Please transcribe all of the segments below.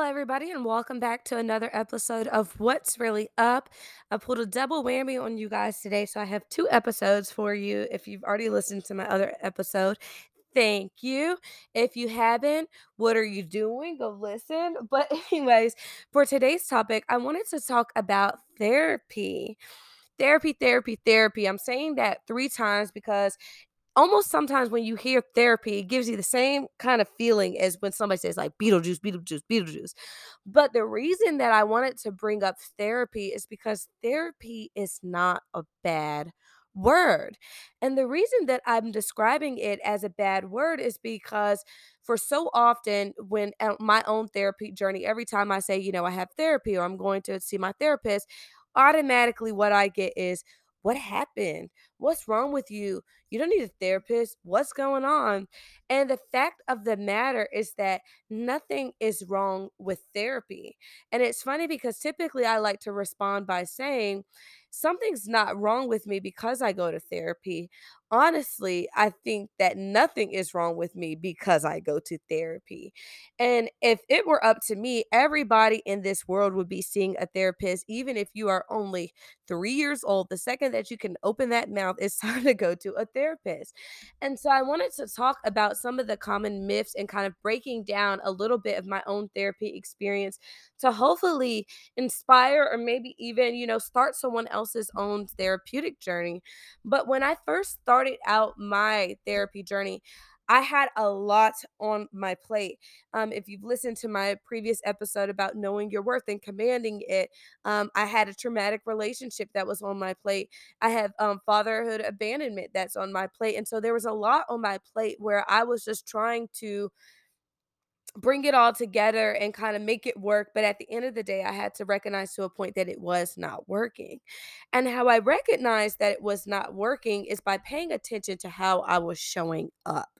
Hello, everybody, and welcome back to another episode of What's Really Up. I pulled a double whammy on you guys today, so I have two episodes for you. If you've already listened to my other episode, thank you. If you haven't, what are you doing? Go listen. But, anyways, for today's topic, I wanted to talk about therapy. Therapy, therapy, therapy. I'm saying that three times because almost sometimes when you hear therapy, it gives you the same kind of feeling as when somebody says like Beetlejuice, Beetlejuice, Beetlejuice. But the reason that I wanted to bring up therapy is because therapy is not a bad word. And the reason that I'm describing it as a bad word is because for so often when uh, my own therapy journey, every time I say, you know, I have therapy or I'm going to see my therapist, automatically what I get is, what happened? What's wrong with you? You don't need a therapist. What's going on? And the fact of the matter is that nothing is wrong with therapy. And it's funny because typically I like to respond by saying, something's not wrong with me because I go to therapy. Honestly, I think that nothing is wrong with me because I go to therapy. And if it were up to me, everybody in this world would be seeing a therapist, even if you are only three years old. The second that you can open that mouth, it's time to go to a therapist. And so I wanted to talk about some of the common myths and kind of breaking down a little bit of my own therapy experience to hopefully inspire or maybe even, you know, start someone else's own therapeutic journey. But when I first started out my therapy journey, I had a lot on my plate. Um, if you've listened to my previous episode about knowing your worth and commanding it, um, I had a traumatic relationship that was on my plate. I have um, fatherhood abandonment that's on my plate. And so there was a lot on my plate where I was just trying to bring it all together and kind of make it work. But at the end of the day, I had to recognize to a point that it was not working. And how I recognized that it was not working is by paying attention to how I was showing up.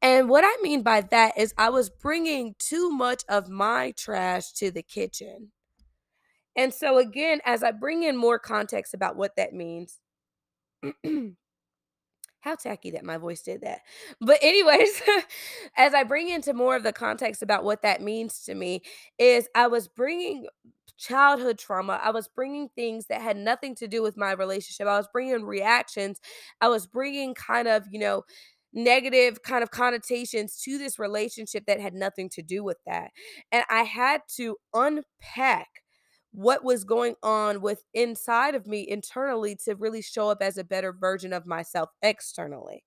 And what I mean by that is I was bringing too much of my trash to the kitchen. And so, again, as I bring in more context about what that means, How tacky that my voice did that. But anyways, as I bring into more of the context about what that means to me is I was bringing childhood trauma. I was bringing things that had nothing to do with my relationship. I was bringing reactions. I was bringing kind of, you know, negative kind of connotations to this relationship that had nothing to do with that. And I had to unpack what was going on with inside of me internally to really show up as a better version of myself externally.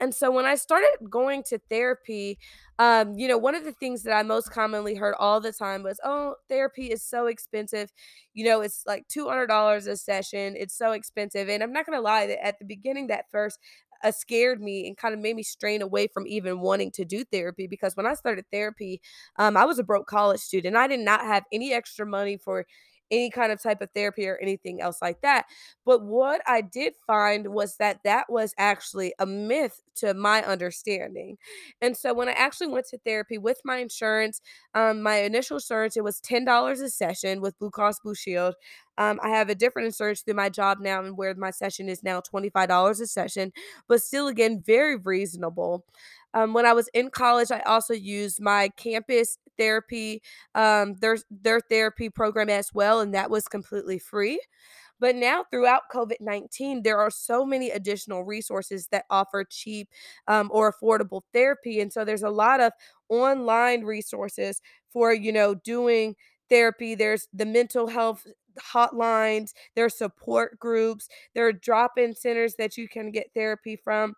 And so when I started going to therapy, um, you know, one of the things that I most commonly heard all the time was, "Oh, therapy is so expensive. You know, it's like $200 a session. It's so expensive." And I'm not going to lie that at the beginning that first uh, scared me and kind of made me strain away from even wanting to do therapy because when I started therapy, um, I was a broke college student. I did not have any extra money for any kind of type of therapy or anything else like that. But what I did find was that that was actually a myth to my understanding. And so when I actually went to therapy with my insurance, um, my initial insurance, it was $10 a session with Blue Cross Blue Shield. Um, I have a different insurance through my job now, and where my session is now $25 a session, but still, again, very reasonable. Um, when I was in college, I also used my campus therapy, um, their their therapy program as well, and that was completely free. But now, throughout COVID 19, there are so many additional resources that offer cheap um, or affordable therapy. And so there's a lot of online resources for, you know, doing therapy. There's the mental health hotlines, there are support groups, there are drop in centers that you can get therapy from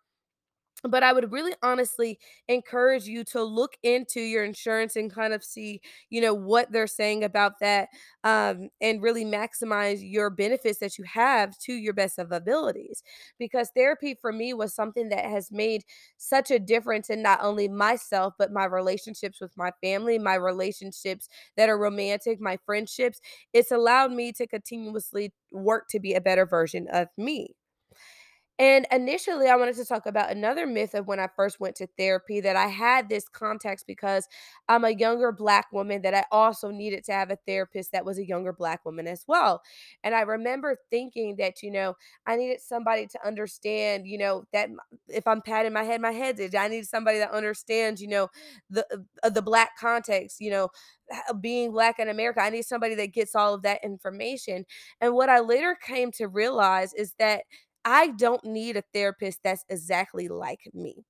but I would really honestly encourage you to look into your insurance and kind of see, you know, what they're saying about that um, and really maximize your benefits that you have to your best of abilities. Because therapy for me was something that has made such a difference in not only myself, but my relationships with my family, my relationships that are romantic, my friendships. It's allowed me to continuously work to be a better version of me. And initially, I wanted to talk about another myth of when I first went to therapy that I had this context because I'm a younger black woman that I also needed to have a therapist that was a younger black woman as well. And I remember thinking that, you know, I needed somebody to understand, you know, that if I'm patting my head, my head's itch. I need somebody that understands, you know, the uh, the black context, you know, being black in America. I need somebody that gets all of that information. And what I later came to realize is that I don't need a therapist that's exactly like me.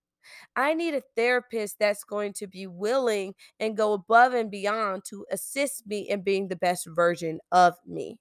I need a therapist that's going to be willing and go above and beyond to assist me in being the best version of me.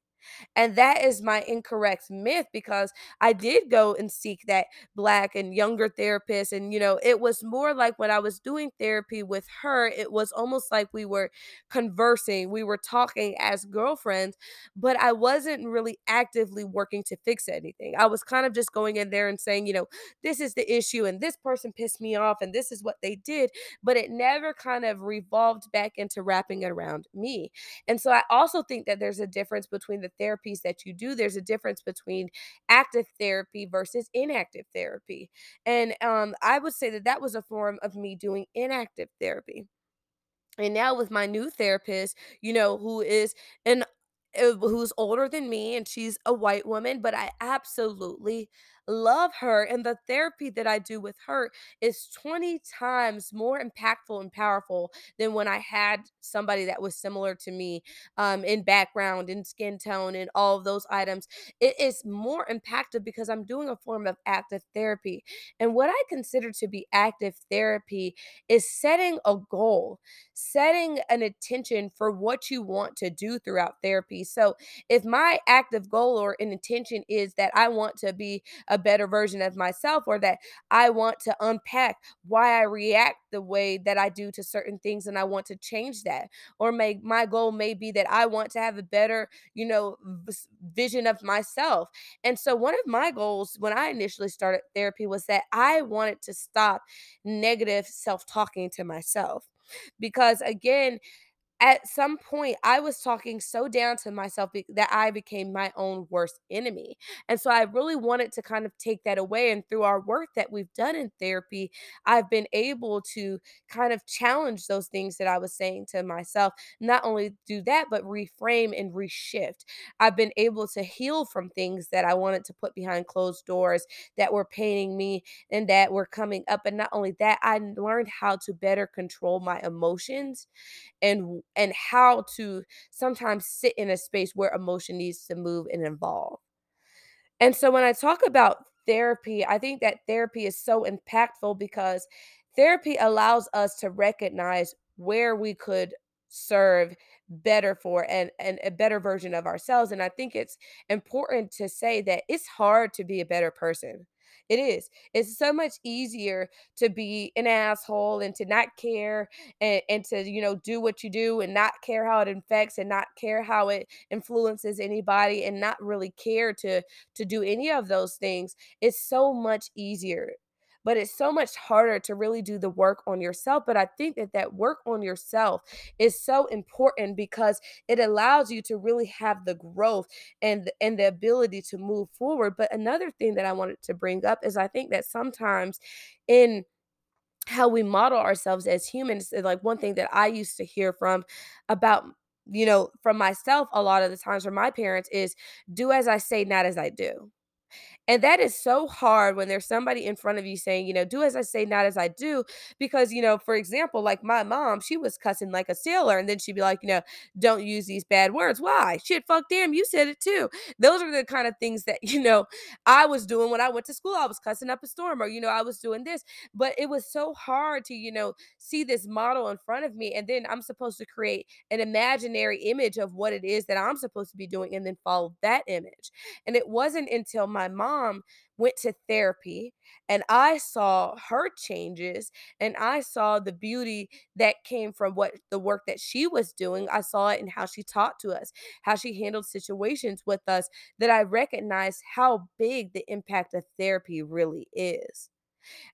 And that is my incorrect myth because I did go and seek that black and younger therapist. And, you know, it was more like when I was doing therapy with her, it was almost like we were conversing, we were talking as girlfriends, but I wasn't really actively working to fix anything. I was kind of just going in there and saying, you know, this is the issue and this person pissed me off and this is what they did. But it never kind of revolved back into wrapping it around me. And so I also think that there's a difference between the therapies that you do. There's a difference between active therapy versus inactive therapy. And um, I would say that that was a form of me doing inactive therapy. And now with my new therapist, you know, who is an uh, who's older than me and she's a white woman, but I absolutely love her. And the therapy that I do with her is 20 times more impactful and powerful than when I had somebody that was similar to me um, in background, in skin tone, and all of those items. It is more impactful because I'm doing a form of active therapy. And what I consider to be active therapy is setting a goal setting an intention for what you want to do throughout therapy. So, if my active goal or an intention is that I want to be a better version of myself or that I want to unpack why I react the way that I do to certain things and I want to change that, or may my goal may be that I want to have a better, you know, vision of myself. And so, one of my goals when I initially started therapy was that I wanted to stop negative self talking to myself because again at some point I was talking so down to myself be- that I became my own worst enemy. And so I really wanted to kind of take that away. And through our work that we've done in therapy, I've been able to kind of challenge those things that I was saying to myself. Not only do that, but reframe and reshift. I've been able to heal from things that I wanted to put behind closed doors that were paining me and that were coming up. And not only that, I learned how to better control my emotions and and how to sometimes sit in a space where emotion needs to move and evolve. And so when I talk about therapy, I think that therapy is so impactful because therapy allows us to recognize where we could serve better for and, and a better version of ourselves. And I think it's important to say that it's hard to be a better person. It is. It's so much easier to be an asshole and to not care and, and to, you know, do what you do and not care how it infects and not care how it influences anybody and not really care to to do any of those things, it's so much easier. But it's so much harder to really do the work on yourself. But I think that that work on yourself is so important because it allows you to really have the growth and and the ability to move forward. But another thing that I wanted to bring up is I think that sometimes in how we model ourselves as humans, eh, like one thing that I used to hear from about you know from myself a lot of the times from my parents is do as I say, not as I do and that is so hard when there's somebody in front of you saying, you know, do as I say, not as I do. Because, you know, for example, like my mom, she was cussing like a sailor. And then she'd be like, you know, don't use these bad words. Why? Shit, fuck, damn, you said it too. Those are the kind of things that, you know, I was doing when I went to school. I was cussing up a storm or, you know, I was doing this. But it was so hard to, you know, see this model in front of me. And then I'm supposed to create an imaginary image of what it is that I'm supposed to be doing and then follow that image. And it wasn't until my mom went to therapy and I saw her changes and I saw the beauty that came from what the work that she was doing. I saw it in how she talked to us, how she handled situations with us, that I recognized how big the impact of therapy really is.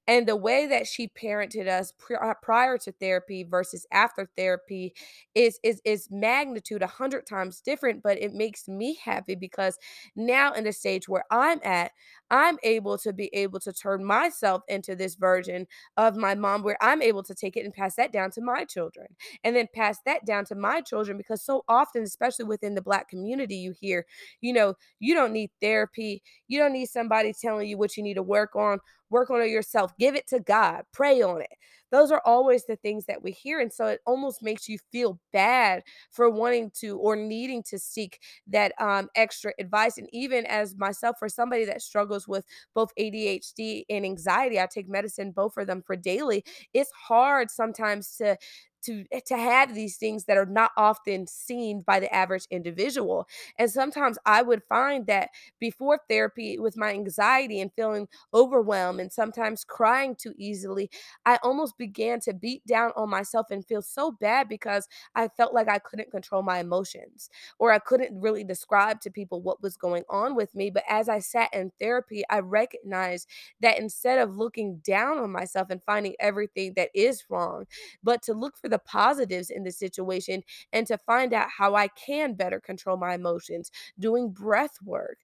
And the way that she parented us uh, prior to therapy versus after therapy is is is magnitude a 100 times different, but it makes me happy because now in the stage where I'm at, I'm able to be able to turn myself into this version of my mom where I'm able to take it and pass that down to my children, and then pass that down to my children because so often, especially within the Black community, you hear, you know, "You don't need therapy. You don't need somebody telling you what you need to work on. Work on it yourself. Give it to God. Pray on it." Those are always the things that we hear, and so it almost makes you feel bad for wanting to or needing to seek that, um, extra advice, and even as myself, for somebody that struggles with both ADHD and anxiety, I take medicine, both for them for daily, it's hard sometimes to to eh, to have these things that are not often seen by the average individual, and sometimes I would find that before therapy with my anxiety and feeling overwhelmed and sometimes crying too easily, I almost began to beat down on myself and feel so bad because I felt like I couldn't control my emotions, or I couldn't really describe to people what was going on with me, but as I sat in therapy, I recognized that instead of looking down on myself and finding everything that is wrong, but to look for the positives in the situation and to find out how I can better control my emotions, doing breath work,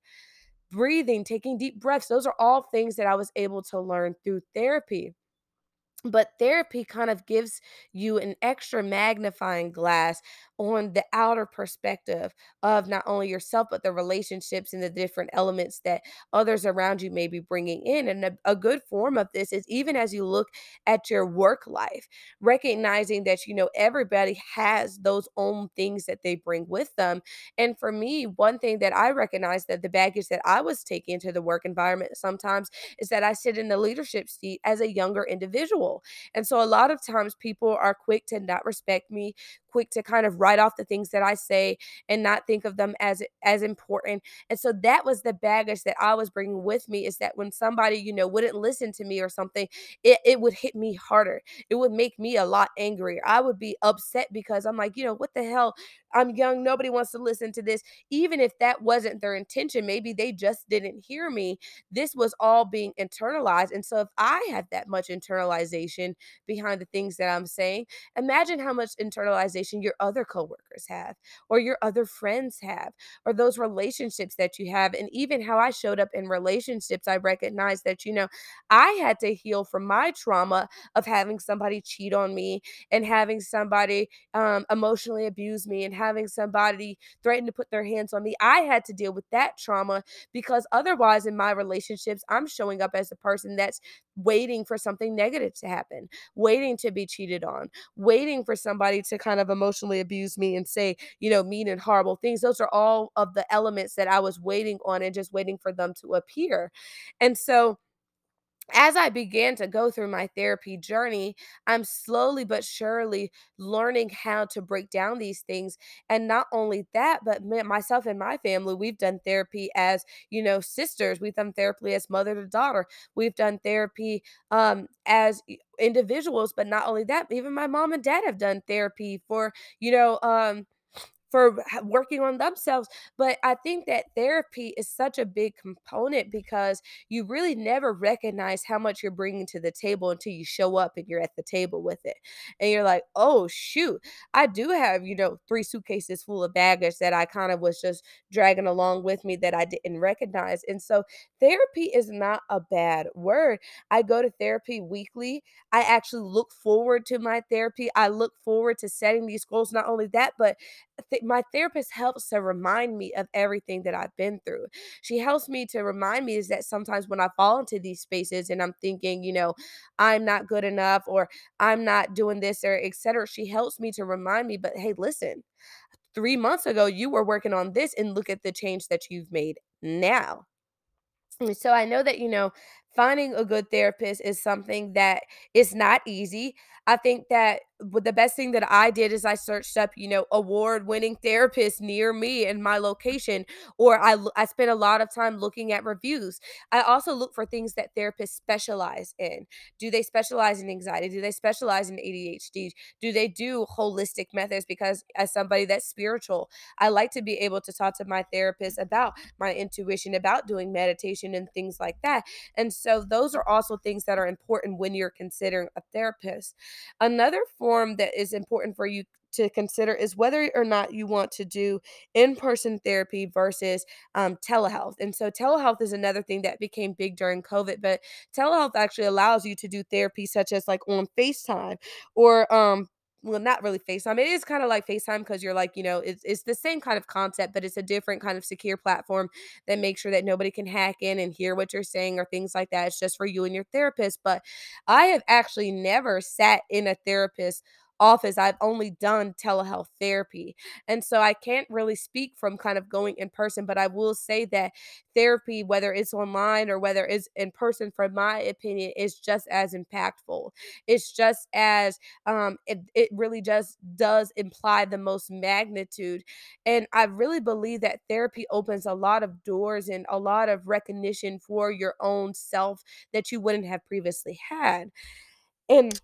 breathing, taking deep breaths, those are all things that I was able to learn through therapy. But therapy kind of gives you an extra magnifying glass on the outer perspective of not only yourself, but the relationships and the different elements that others around you may be bringing in. And a, a good form of this is even as you look at your work life, recognizing that, you know, everybody has those own things that they bring with them. And for me, one thing that I recognize that the baggage that I was taking into the work environment sometimes is that I sit in the leadership seat as a younger individual. And so a lot of times people are quick to not respect me, quick to kind of write off the things that I say and not think of them as as important. And so that was the baggage that I was bringing with me is that when somebody, you know, wouldn't listen to me or something, it, it would hit me harder. It would make me a lot angrier. I would be upset because I'm like, you know, what the hell? I'm young. Nobody wants to listen to this. Even if that wasn't their intention, maybe they just didn't hear me. This was all being internalized. And so if I had that much internalization behind the things that I'm saying, imagine how much internalization your other coworkers have, or your other friends have, or those relationships that you have. And even how I showed up in relationships, I recognized that, you know, I had to heal from my trauma of having somebody cheat on me and having somebody um, emotionally abuse me and having somebody threaten to put their hands on me. I had to deal with that trauma because otherwise, in my relationships, I'm showing up as a person that's waiting for something negative to happen, waiting to be cheated on, waiting for somebody to kind of emotionally abuse me and say, you know, mean and horrible things. Those are all of the elements that I was waiting on and just waiting for them to appear. And so, as I began to go through my therapy journey, I'm slowly but surely learning how to break down these things. And not only that, but myself and my family, we've done therapy as, you know, sisters. We've done therapy as mother to daughter. We've done therapy um, as individuals. But not only that, even my mom and dad have done therapy for, you know, um, for working on themselves. But I think that therapy is such a big component because you really never recognize how much you're bringing to the table until you show up and you're at the table with it. And you're like, oh, shoot, I do have, you know, three suitcases full of baggage that I kind of was just dragging along with me that I didn't recognize. And so therapy is not a bad word. I go to therapy weekly. I actually look forward to my therapy. I look forward to setting these goals. Not only that, but th- my therapist helps to remind me of everything that I've been through. She helps me to remind me is that sometimes when I fall into these spaces and I'm thinking, you know, I'm not good enough or I'm not doing this or etc. She helps me to remind me, but hey, listen, three months ago you were working on this and look at the change that you've made now. So I know that, you know, finding a good therapist is something that is not easy. I think that but the best thing that I did is I searched up, you know, award-winning therapists near me in my location, or I, I spent a lot of time looking at reviews. I also look for things that therapists specialize in. Do they specialize in anxiety? Do they specialize in ADHD? Do they do holistic methods? Because as somebody that's spiritual, I like to be able to talk to my therapist about my intuition, about doing meditation and things like that. And so those are also things that are important when you're considering a therapist. Another form that is important for you to consider is whether or not you want to do in-person therapy versus um, telehealth. And so telehealth is another thing that became big during COVID, but telehealth actually allows you to do therapy such as like on FaceTime or um well, not really FaceTime. It is kind of like FaceTime because you're like, you know, it's it's the same kind of concept, but it's a different kind of secure platform that makes sure that nobody can hack in and hear what you're saying or things like that. It's just for you and your therapist. But I have actually never sat in a therapist office. I've only done telehealth therapy. And so I can't really speak from kind of going in person, but I will say that therapy, whether it's online or whether it's in person, from my opinion, is just as impactful. It's just as um it, it really just does imply the most magnitude. And I really believe that therapy opens a lot of doors and a lot of recognition for your own self that you wouldn't have previously had. And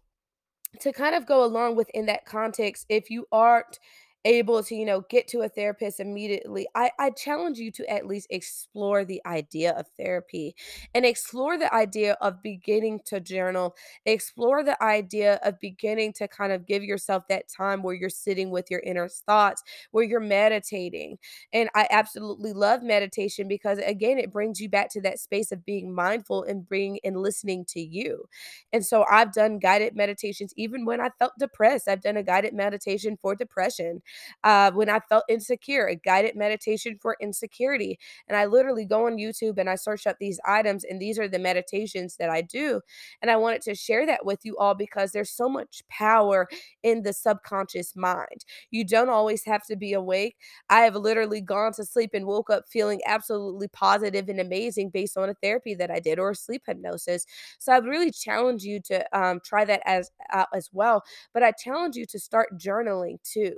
to kind of go along within that context, if you aren't able to, you know, get to a therapist immediately, I, I challenge you to at least explore the idea of therapy and explore the idea of beginning to journal, explore the idea of beginning to kind of give yourself that time where you're sitting with your inner thoughts, where you're meditating. And I absolutely love meditation because again, it brings you back to that space of being mindful and being and listening to you. And so I've done guided meditations even when I felt depressed. I've done a guided meditation for depression. Uh, when I felt insecure, a guided meditation for insecurity. And I literally go on YouTube and I search up these items, and these are the meditations that I do. And I wanted to share that with you all because there's so much power in the subconscious mind. You don't always have to be awake. I have literally gone to sleep and woke up feeling absolutely positive and amazing based on a therapy that I did or sleep hypnosis. So I would really challenge you to um, try that as uh, as well. But I challenge you to start journaling too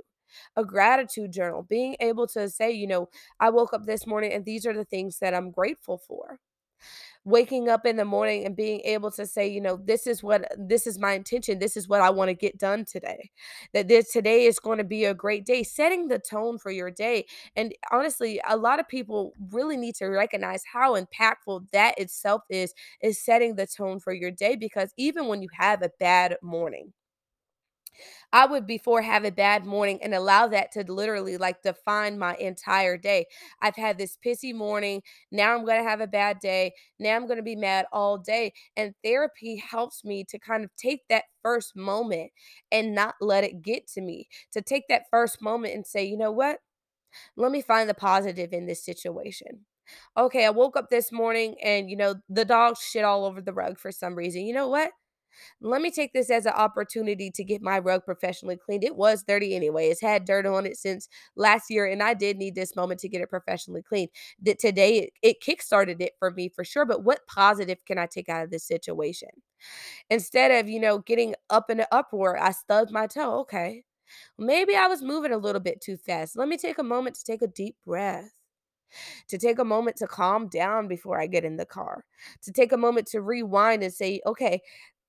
a gratitude journal, being able to say, you know, I woke up this morning and these are the things that I'm grateful for. Waking up in the morning and being able to say, you know, this is what this is my intention. This is what I want to get done today. That this today is going to be a great day. Setting the tone for your day. And honestly, a lot of people really need to recognize how impactful that itself is, is setting the tone for your day. Because even when you have a bad morning, I would before have a bad morning and allow that to literally like define my entire day. I've had this pissy morning. Now I'm going to have a bad day. Now I'm going to be mad all day. And therapy helps me to kind of take that first moment and not let it get to me. To take that first moment and say, you know what? Let me find the positive in this situation. Okay, I woke up this morning and, you know, the dog shit all over the rug for some reason. You know what? Let me take this as an opportunity to get my rug professionally cleaned. It was dirty anyway. It's had dirt on it since last year, and I did need this moment to get it professionally cleaned. That today it, it kickstarted it for me for sure. But what positive can I take out of this situation? Instead of, you know, getting up in an uproar, I stubbed my toe. Okay. Maybe I was moving a little bit too fast. Let me take a moment to take a deep breath to take a moment to calm down before I get in the car, to take a moment to rewind and say, okay,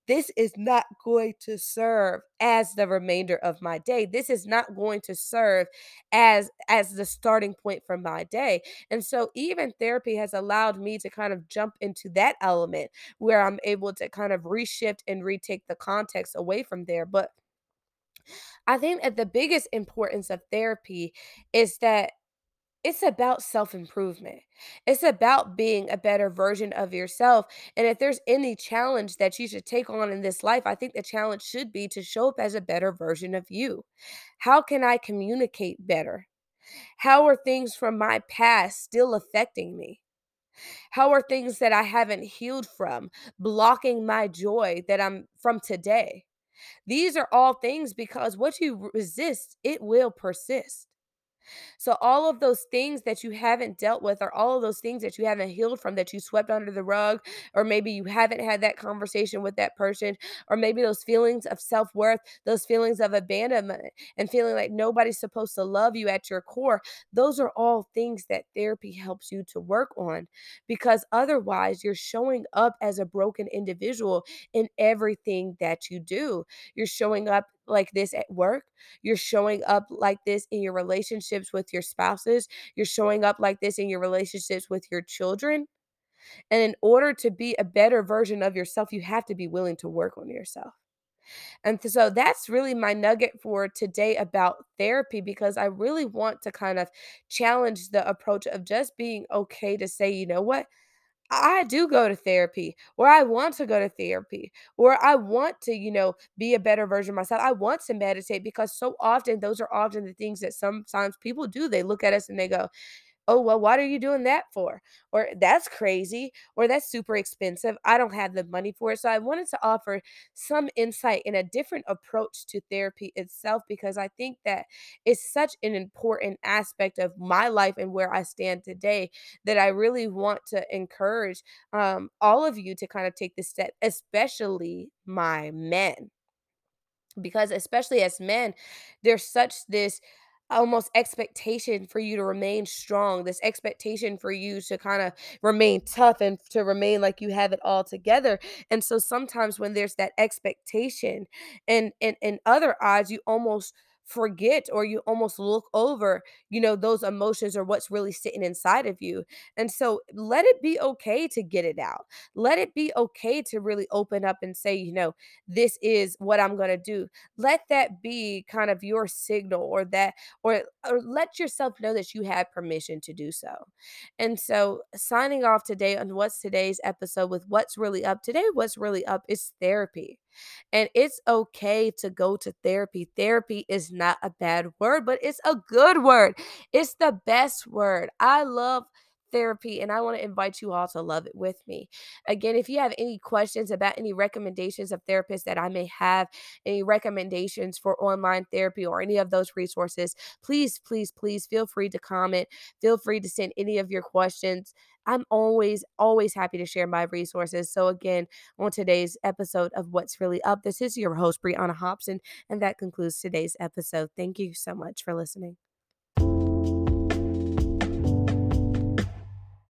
this is not going to serve as the remainder of my day. This is not going to serve as as the starting point for my day. And so even therapy has allowed me to kind of jump into that element where i'm able to kind of reshift and retake the context away from there. But i think that the biggest importance of therapy is that it's about self improvement. It's about being a better version of yourself. And if there's any challenge that you should take on in this life, I think the challenge should be to show up as a better version of you. How can I communicate better? How are things from my past still affecting me? How are things that I haven't healed from blocking my joy that I'm from today? These are all things because what you resist, it will persist. So, all of those things that you haven't dealt with, or all of those things that you haven't healed from, that you swept under the rug, or maybe you haven't had that conversation with that person, or maybe those feelings of self worth, those feelings of abandonment, and feeling like nobody's supposed to love you at your core, those are all things that therapy helps you to work on because otherwise you're showing up as a broken individual in everything that you do. You're showing up like this at work. You're showing up like this in your relationships with your spouses. You're showing up like this in your relationships with your children. And in order to be a better version of yourself, you have to be willing to work on yourself. And so that's really my nugget for today about therapy because I really want to kind of challenge the approach of just being okay to say, you know what? I do go to therapy, or I want to go to therapy, or I want to, you know, be a better version of myself. I want to meditate because so often those are often the things that sometimes people do. They look at us and they go, "Oh, well, what are you doing that for?" Or "That's crazy," or "That's super expensive. I don't have the money for it." So I wanted to offer some insight in a different approach to therapy itself because I think that it's such an important aspect of my life and where I stand today that I really want to encourage um, all of you to kind of take this step, especially my men because especially as men there's such this almost expectation for you to remain strong this expectation for you to kind of remain tough and to remain like you have it all together. And so sometimes when there's that expectation and and in other odds you almost forget or you almost look over you know those emotions or what's really sitting inside of you and so let it be okay to get it out let it be okay to really open up and say you know this is what i'm going to do let that be kind of your signal or that or or let yourself know that you have permission to do so. And so signing off today on what's today's episode with what's really up today what's really up is therapy. And it's okay to go to therapy. Therapy is not a bad word, but it's a good word. It's the best word. I love therapy and I want to invite you all to love it with me. Again, if you have any questions about any recommendations of therapists that I may have, any recommendations for online therapy or any of those resources, please, please, please feel free to comment. Feel free to send any of your questions. I'm always, always happy to share my resources. So, again, on today's episode of What's Really Up, this is your host, Brianna Hobson, and that concludes today's episode. Thank you so much for listening.